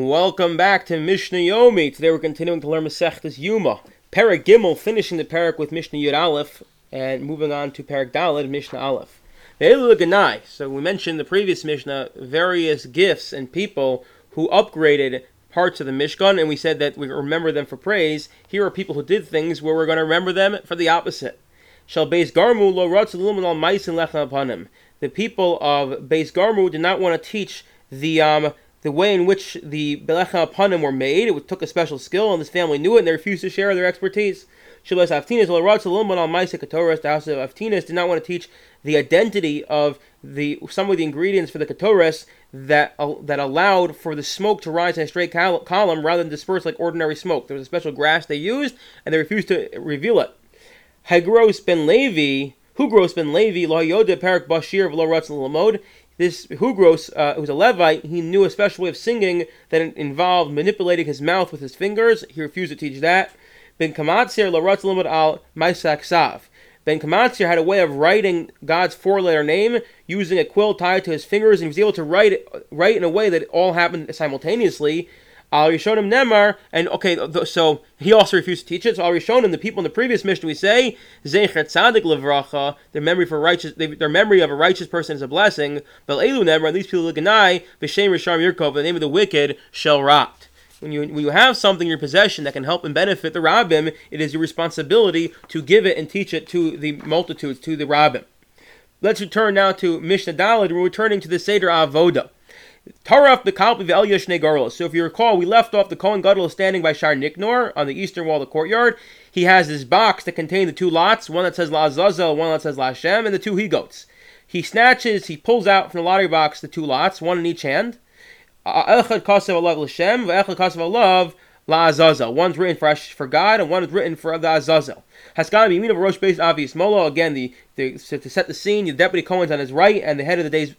Welcome back to Mishnah Yomi. Today we're continuing to learn Masechtas Yuma. Perek Gimel, finishing the perek with Mishnah Yud Aleph, and moving on to Perek Daled, Mishnah Aleph. So we mentioned the previous Mishnah various gifts and people who upgraded parts of the Mishkan, and we said that we remember them for praise. Here are people who did things where we're going to remember them for the opposite. Shall Beis Garmu lo upon him. The people of Beis Garmu did not want to teach the um, the way in which the Belecha Apanim were made. It took a special skill, and this family knew it, and they refused to share their expertise. Shabbat Aftinas, the house of Aftinas did not want to teach the identity of the some of the ingredients for the Ketores that uh, that allowed for the smoke to rise in a straight col- column rather than disperse like ordinary smoke. There was a special grass they used, and they refused to reveal it. Hagros ben Levi, Hugros ben Levi, Lo Yoda Parak Bashir V'lo Lamod this Hugros, uh, was a Levite, he knew a special way of singing that involved manipulating his mouth with his fingers. He refused to teach that. Ben Kamatzir Laratz Limud al Maisak Sav. Ben Kamatzir had a way of writing God's four-letter name using a quill tied to his fingers, and he was able to write it, write in a way that it all happened simultaneously. Al Rishonim Nemar, and okay, so he also refused to teach it. So Al Rishonim, the people in the previous mission, we say Zecher Tzadik Levracha, their memory for righteous, their memory of a righteous person is a blessing. But Elu Nemar, and these people Ganai, B'Shem Risham Yirkov, the name of the wicked shall rot. When you, when you have something in your possession that can help and benefit the rabbim, it is your responsibility to give it and teach it to the multitudes, to the rabbim. Let's return now to Mishnah Daled. We're returning to the Seder Avodah. Taraf bekalpi ve'el yeshne garlos. So if you recall, we left off the Kohen Gadol standing by Shaar Nikanor on the eastern wall of the courtyard. He has this box that contains the two lots, one that says La Azazel, one that says La Hashem, and the two he goats. He snatches, he pulls out from the lottery box the two lots, one in each hand. Echad kasev alav l'Shem, ve'echad alav La Azazel. One's written for, for God, and one is written for the Azazel. Haskana B'Yamin of Rosh Beis Avi Molo. Again, the, the to set the scene, the deputy Kohen's on his right, and the head of the day's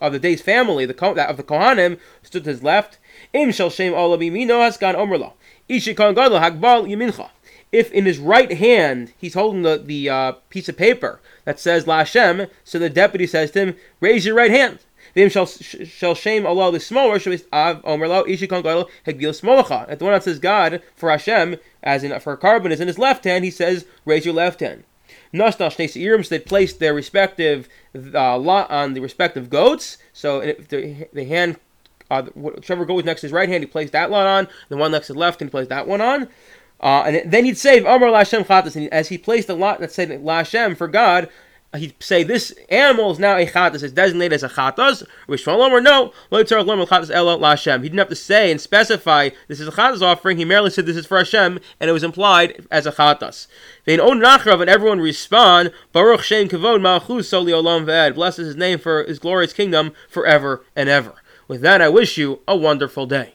of the day's family, the of the Kohanim, stood to his left. Im shall shame all of Yamino Haskan Omerlo. Ishi Kohen Gadol Hagbal Yamincha. If in his right hand he's holding the the uh, piece of paper that says La Hashem, so the deputy says to him, "Raise your right hand." Vim shall shall shame Allah the smaller av omer lo ishikon smolacha. At the one that says God for Hashem, as in for carbon is in his left hand, he says raise your left hand. Nasnash Nesirim, so they placed their respective uh, lot on the respective goats. So if the, the hand, uh, whichever goat was next to his right hand, he placed that lot on. The one next to the left, and he placed that one on. Uh, and then he'd say, Amar Lashem Chatas, and as he placed the lot that said Lashem for God, he'd say this animal is now a chatas, is designated as a chatas, Rishvalom, or no, He didn't have to say and specify this is a chatas offering, he merely said this is for Hashem, and it was implied as a chatas. Vein on nachrav, and everyone respond, Baruch Shem Kavod Malchus Soli Olam Ve'ed, blesses his name for his glorious kingdom forever and ever. With that, I wish you a wonderful day.